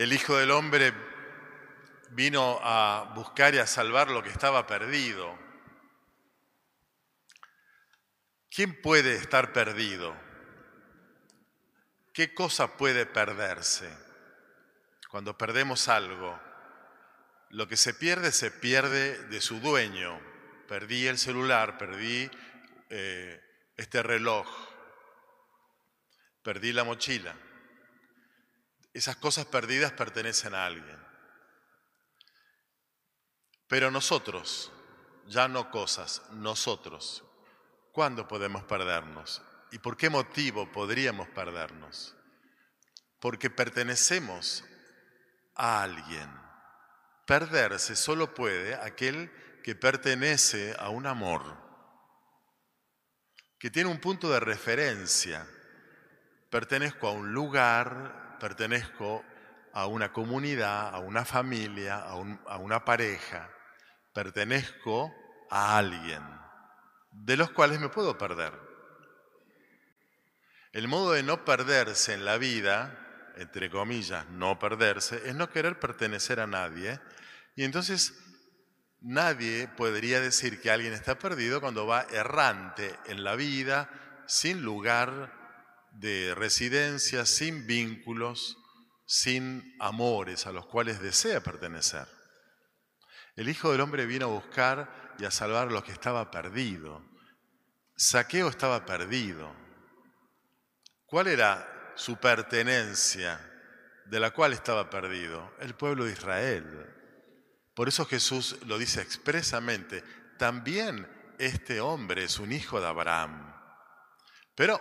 El Hijo del Hombre vino a buscar y a salvar lo que estaba perdido. ¿Quién puede estar perdido? ¿Qué cosa puede perderse? Cuando perdemos algo, lo que se pierde se pierde de su dueño. Perdí el celular, perdí eh, este reloj, perdí la mochila. Esas cosas perdidas pertenecen a alguien. Pero nosotros, ya no cosas, nosotros, ¿cuándo podemos perdernos? ¿Y por qué motivo podríamos perdernos? Porque pertenecemos a alguien. Perderse solo puede aquel que pertenece a un amor, que tiene un punto de referencia. Pertenezco a un lugar, pertenezco a una comunidad, a una familia, a, una pareja, pertenezco a alguien, de los cuales me puedo perder. El modo de no perderse en la vida, entre comillas, no perderse, es no querer pertenecer a nadie. Y entonces nadie podría decir que alguien está perdido cuando va errante en la vida, sin lugar de residencia, sin vínculos, sin amores a los cuales desea pertenecer. El Hijo del Hombre vino a buscar y a salvar a los que estaba perdido. Saqueo estaba perdido. ¿Cuál era su pertenencia de la cual estaba perdido? El pueblo de Israel. Por eso Jesús lo dice expresamente, también este hombre es un hijo de Abraham. Pero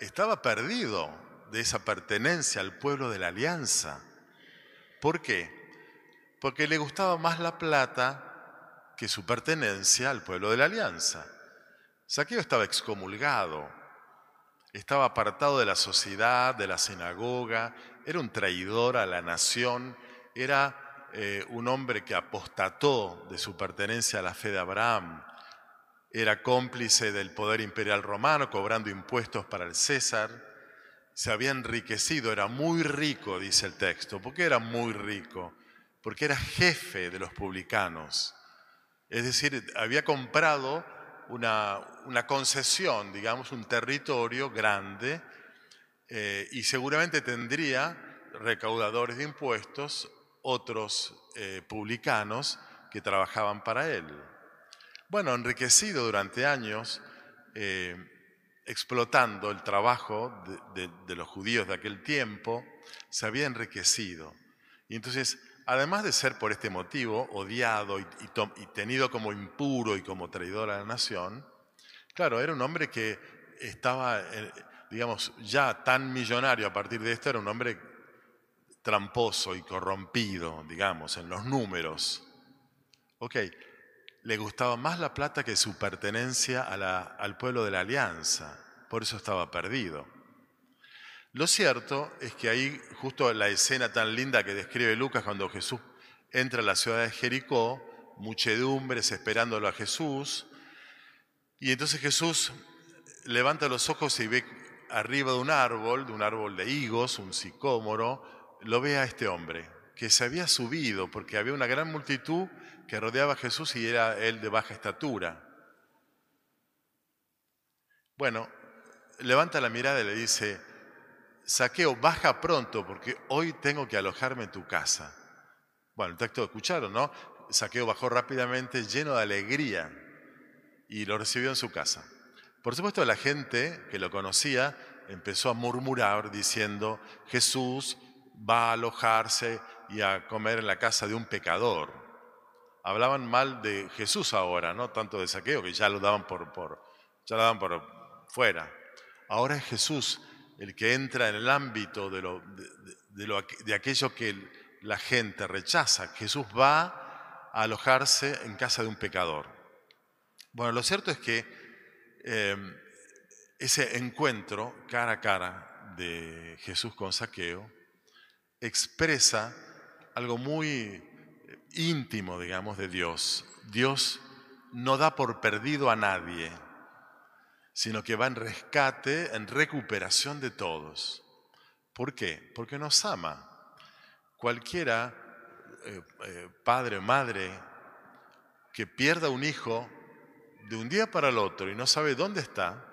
estaba perdido de esa pertenencia al pueblo de la alianza. ¿Por qué? Porque le gustaba más la plata que su pertenencia al pueblo de la alianza. Saqueo estaba excomulgado, estaba apartado de la sociedad, de la sinagoga, era un traidor a la nación, era eh, un hombre que apostató de su pertenencia a la fe de Abraham, era cómplice del poder imperial romano, cobrando impuestos para el César, se había enriquecido, era muy rico, dice el texto. ¿Por qué era muy rico? Porque era jefe de los publicanos. Es decir, había comprado una, concesión, digamos, un territorio grande, eh, y seguramente tendría recaudadores de impuestos, otros eh, publicanos que trabajaban para él bueno, enriquecido durante años, eh, explotando el trabajo de, los judíos de aquel tiempo, se había enriquecido. Y entonces, además de ser por este motivo odiado y, tenido como impuro y como traidor a la nación, claro, era un hombre que estaba, eh, digamos, ya tan millonario a partir de esto, era un hombre tramposo y corrompido, digamos, en los números. Ok, le gustaba más la plata que su pertenencia al pueblo de la alianza, por eso estaba perdido. Lo cierto es que ahí, justo la escena tan linda que describe Lucas cuando Jesús entra a la ciudad de Jericó, muchedumbres esperándolo a Jesús, y entonces Jesús levanta los ojos y ve arriba de un árbol, de un árbol de higos, un sicómoro, lo ve a este hombre, que se había subido porque había una gran multitud que rodeaba a Jesús y era él de baja estatura. Bueno, levanta la mirada y le dice, Saqueo, baja pronto porque hoy tengo que alojarme en tu casa. Bueno, el texto escucharon, ¿no? Saqueo bajó rápidamente, lleno de alegría, y lo recibió en su casa. Por supuesto, la gente que lo conocía empezó a murmurar diciendo, Jesús va a alojarse y a comer en la casa de un pecador hablaban mal de Jesús ahora, no tanto de saqueo, que ya lo daban por, por, ya lo daban por fuera. Ahora es Jesús el que entra en el ámbito de, lo, de, lo, de aquello que la gente rechaza. Jesús va a alojarse en casa de un pecador. Bueno, lo cierto es que em, ese encuentro cara a cara de Jesús con Saqueo expresa algo muy íntimo, digamos, de Dios. Dios no da por perdido a nadie, sino que va en rescate, en recuperación de todos. ¿Por qué? Porque nos ama. cualquiera, eh, eh, padre, madre, que pierda un hijo de un día para el otro y no sabe dónde está,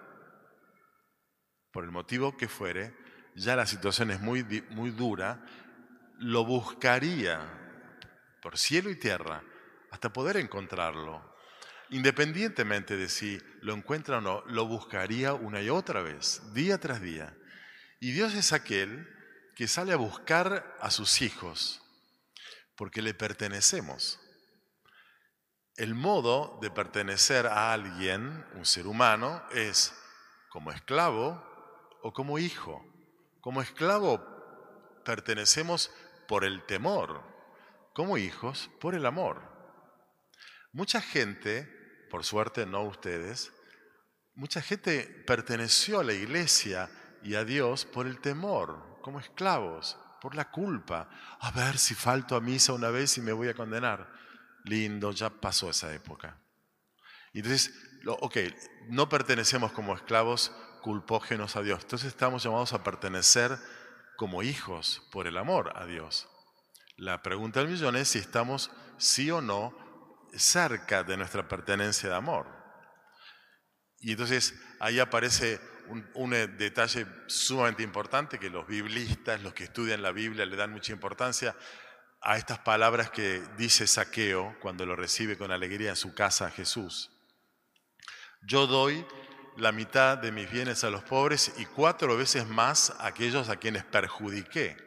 por el motivo que fuere, ya la situación es muy, muy dura, lo buscaría por cielo y tierra hasta poder encontrarlo. Independientemente de si lo encuentra o no, lo buscaría una y otra vez, día tras día. Y Dios es aquel que sale a buscar a sus hijos, porque le pertenecemos. El modo de pertenecer a alguien, un ser humano, es como esclavo o como hijo. Como esclavo pertenecemos por el temor, como hijos por el amor. Mucha gente, por suerte no ustedes, mucha gente perteneció a la iglesia y a Dios por el temor, como esclavos, por la culpa. A ver si falto a misa una vez y me voy a condenar. Lindo, ya pasó esa época. Y entonces, ok, no pertenecemos como esclavos culpógenos a Dios. Entonces estamos llamados a pertenecer como hijos por el amor a Dios. La pregunta del millón es si estamos sí o no cerca de nuestra pertenencia de amor. Y entonces ahí aparece un, eh, detalle sumamente importante que los biblistas, los que estudian la Biblia, le dan mucha importancia a estas palabras que dice Saqueo cuando lo recibe con alegría en su casa Jesús. Yo doy la mitad de mis bienes a los pobres y cuatro veces más a aquellos a quienes perjudiqué.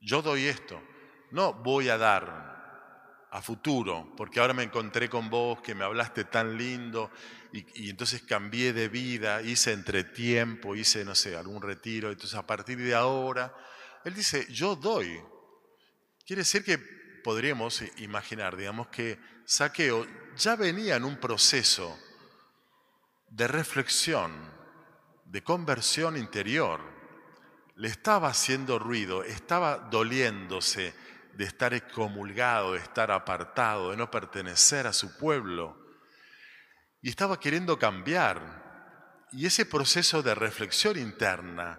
Yo doy esto. No voy a dar a futuro, porque ahora me encontré con vos, que me hablaste tan lindo, y, entonces cambié de vida, hice entretiempo, hice, no sé, algún retiro, entonces a partir de ahora, él dice, yo doy. Quiere decir que podríamos imaginar, digamos, que Saqueo ya venía en un proceso de reflexión, de conversión interior. Le estaba haciendo ruido, estaba doliéndose, de estar excomulgado, de estar apartado, de no pertenecer a su pueblo. Y estaba queriendo cambiar. Y ese proceso de reflexión interna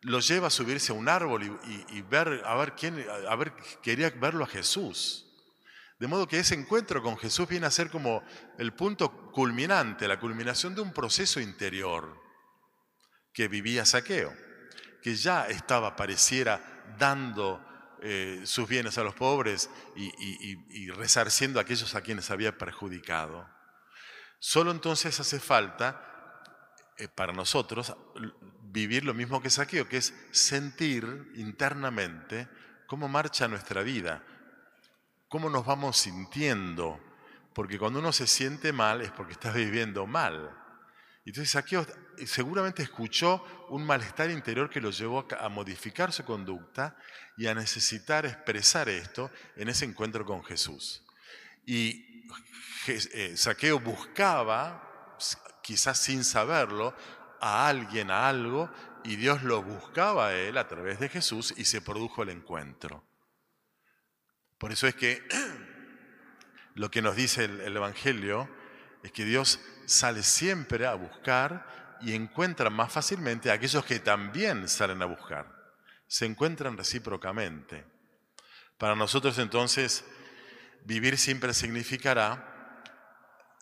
lo lleva a subirse a un árbol y, ver, a ver quién, a ver, quería verlo a Jesús. De modo que ese encuentro con Jesús viene a ser como el punto culminante, la culminación de un proceso interior que vivía Saqueo, que ya estaba, pareciera, dando eh, sus bienes a los pobres y, resarciendo a aquellos a quienes había perjudicado. Solo entonces hace falta eh, para nosotros vivir lo mismo que Saqueo, que es sentir internamente cómo marcha nuestra vida, cómo nos vamos sintiendo, porque cuando uno se siente mal es porque está viviendo mal. Entonces Saqueo seguramente escuchó un malestar interior que lo llevó a modificar su conducta y a necesitar expresar esto en ese encuentro con Jesús. Y eh, Saqueo buscaba, quizás sin saberlo, a alguien, a algo, y Dios lo buscaba a él a través de Jesús y se produjo el encuentro. Por eso es que lo que nos dice el Evangelio es que Dios sale siempre a buscar y encuentra más fácilmente a aquellos que también salen a buscar. Se encuentran recíprocamente. Para nosotros entonces, vivir siempre significará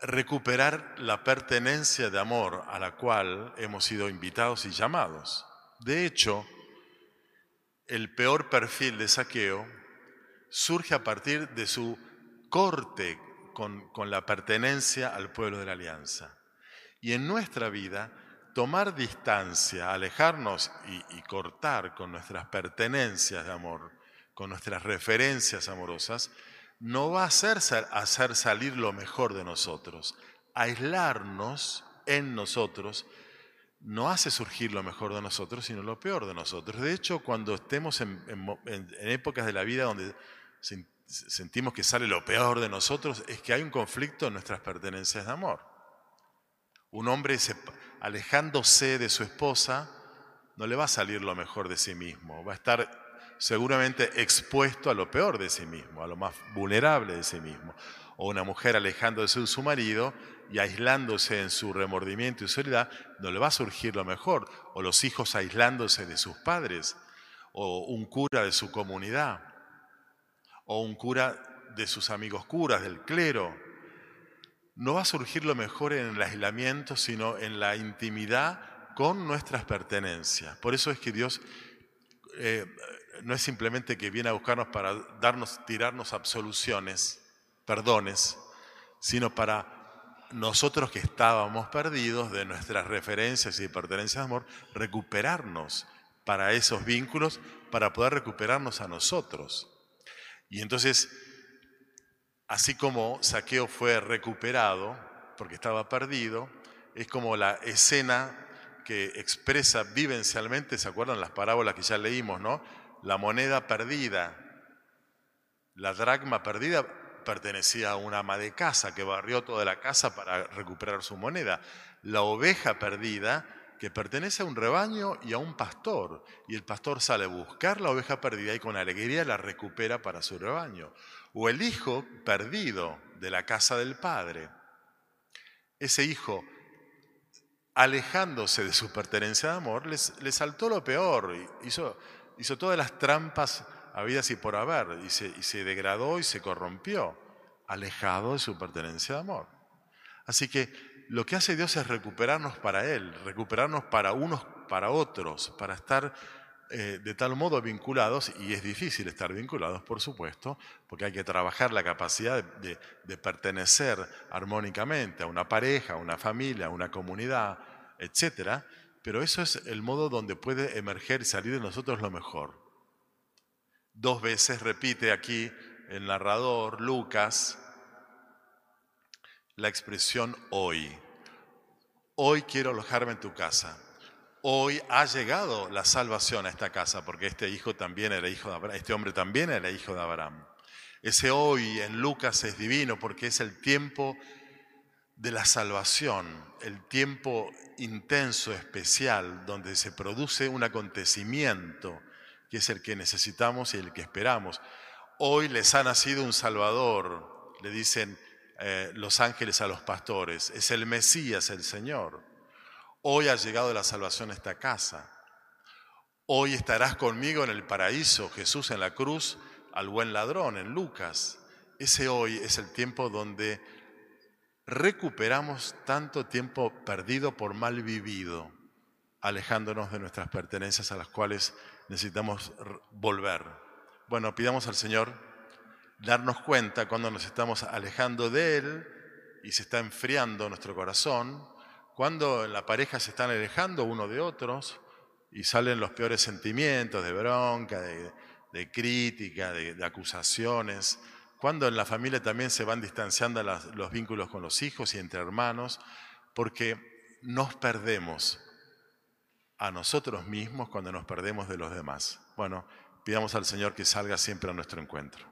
recuperar la pertenencia de amor a la cual hemos sido invitados y llamados. De hecho, el peor perfil de saqueo surge a partir de su corte con, la pertenencia al pueblo de la alianza. Y en nuestra vida, tomar distancia, alejarnos y, cortar con nuestras pertenencias de amor, con nuestras referencias amorosas, no va a hacer, hacer salir lo mejor de nosotros. Aislarnos en nosotros no hace surgir lo mejor de nosotros, sino lo peor de nosotros. De hecho, cuando estemos en, en épocas de la vida donde sentimos que sale lo peor de nosotros, es que hay un conflicto en nuestras pertenencias de amor. Un hombre alejándose de su esposa no le va a salir lo mejor de sí mismo, va a estar seguramente expuesto a lo peor de sí mismo, a lo más vulnerable de sí mismo. O una mujer alejándose de su marido y aislándose en su remordimiento y soledad, no le va a surgir lo mejor. O los hijos aislándose de sus padres o un cura de su comunidad, o un cura de sus amigos curas, del clero. No va a surgir lo mejor en el aislamiento, sino en la intimidad con nuestras pertenencias. Por eso es que Dios eh, no es simplemente que viene a buscarnos para darnos, tirarnos absoluciones, perdones, sino para nosotros que estábamos perdidos de nuestras referencias y pertenencias de amor, recuperarnos para esos vínculos, para poder recuperarnos a nosotros. Y entonces, así como Saqueo fue recuperado porque estaba perdido, es como la escena que expresa vivencialmente, ¿se acuerdan las parábolas que ya leímos, no? La moneda perdida, la dracma perdida pertenecía a una ama de casa que barrió toda la casa para recuperar su moneda. La oveja perdida que pertenece a un rebaño y a un pastor, y el pastor sale a buscar la oveja perdida y con alegría la recupera para su rebaño. O el hijo perdido de la casa del padre. Ese hijo, alejándose de su pertenencia de amor, le saltó lo peor, hizo, hizo todas las trampas habidas y por haber, y se, y se degradó y se corrompió, alejado de su pertenencia de amor. Así que lo que hace Dios es recuperarnos para Él, recuperarnos para unos, para otros, para estar eh, de tal modo vinculados, y es difícil estar vinculados, por supuesto, porque hay que trabajar la capacidad de, de pertenecer armónicamente a una pareja, a una familia, a una comunidad, etc. Pero eso es el modo donde puede emerger y salir de nosotros lo mejor. Dos veces repite aquí el narrador, Lucas, la expresión hoy. Hoy quiero alojarme en tu casa. Hoy ha llegado la salvación a esta casa, porque este hijo también era hijo de Abraham, este hombre también era hijo de Abraham. Ese hoy en Lucas es divino porque es el tiempo de la salvación, el tiempo intenso, especial, donde se produce un acontecimiento que es el que necesitamos y el que esperamos. Hoy les ha nacido un Salvador, le dicen eh, los ángeles a los pastores, es el Mesías, el Señor. Hoy ha llegado la salvación a esta casa. Hoy estarás conmigo en el paraíso, Jesús en la cruz, al buen ladrón, en Lucas. Ese hoy es el tiempo donde recuperamos tanto tiempo perdido por mal vivido, alejándonos de nuestras pertenencias a las cuales necesitamos volver. Bueno, pidamos al Señor darnos cuenta cuando nos estamos alejando de Él y se está enfriando nuestro corazón, cuando la pareja se están alejando uno de otros y salen los peores sentimientos de bronca, de, crítica, de, acusaciones, cuando en la familia también se van distanciando los vínculos con los hijos y entre hermanos, porque nos perdemos a nosotros mismos cuando nos perdemos de los demás. Bueno, pidamos al Señor que salga siempre a nuestro encuentro.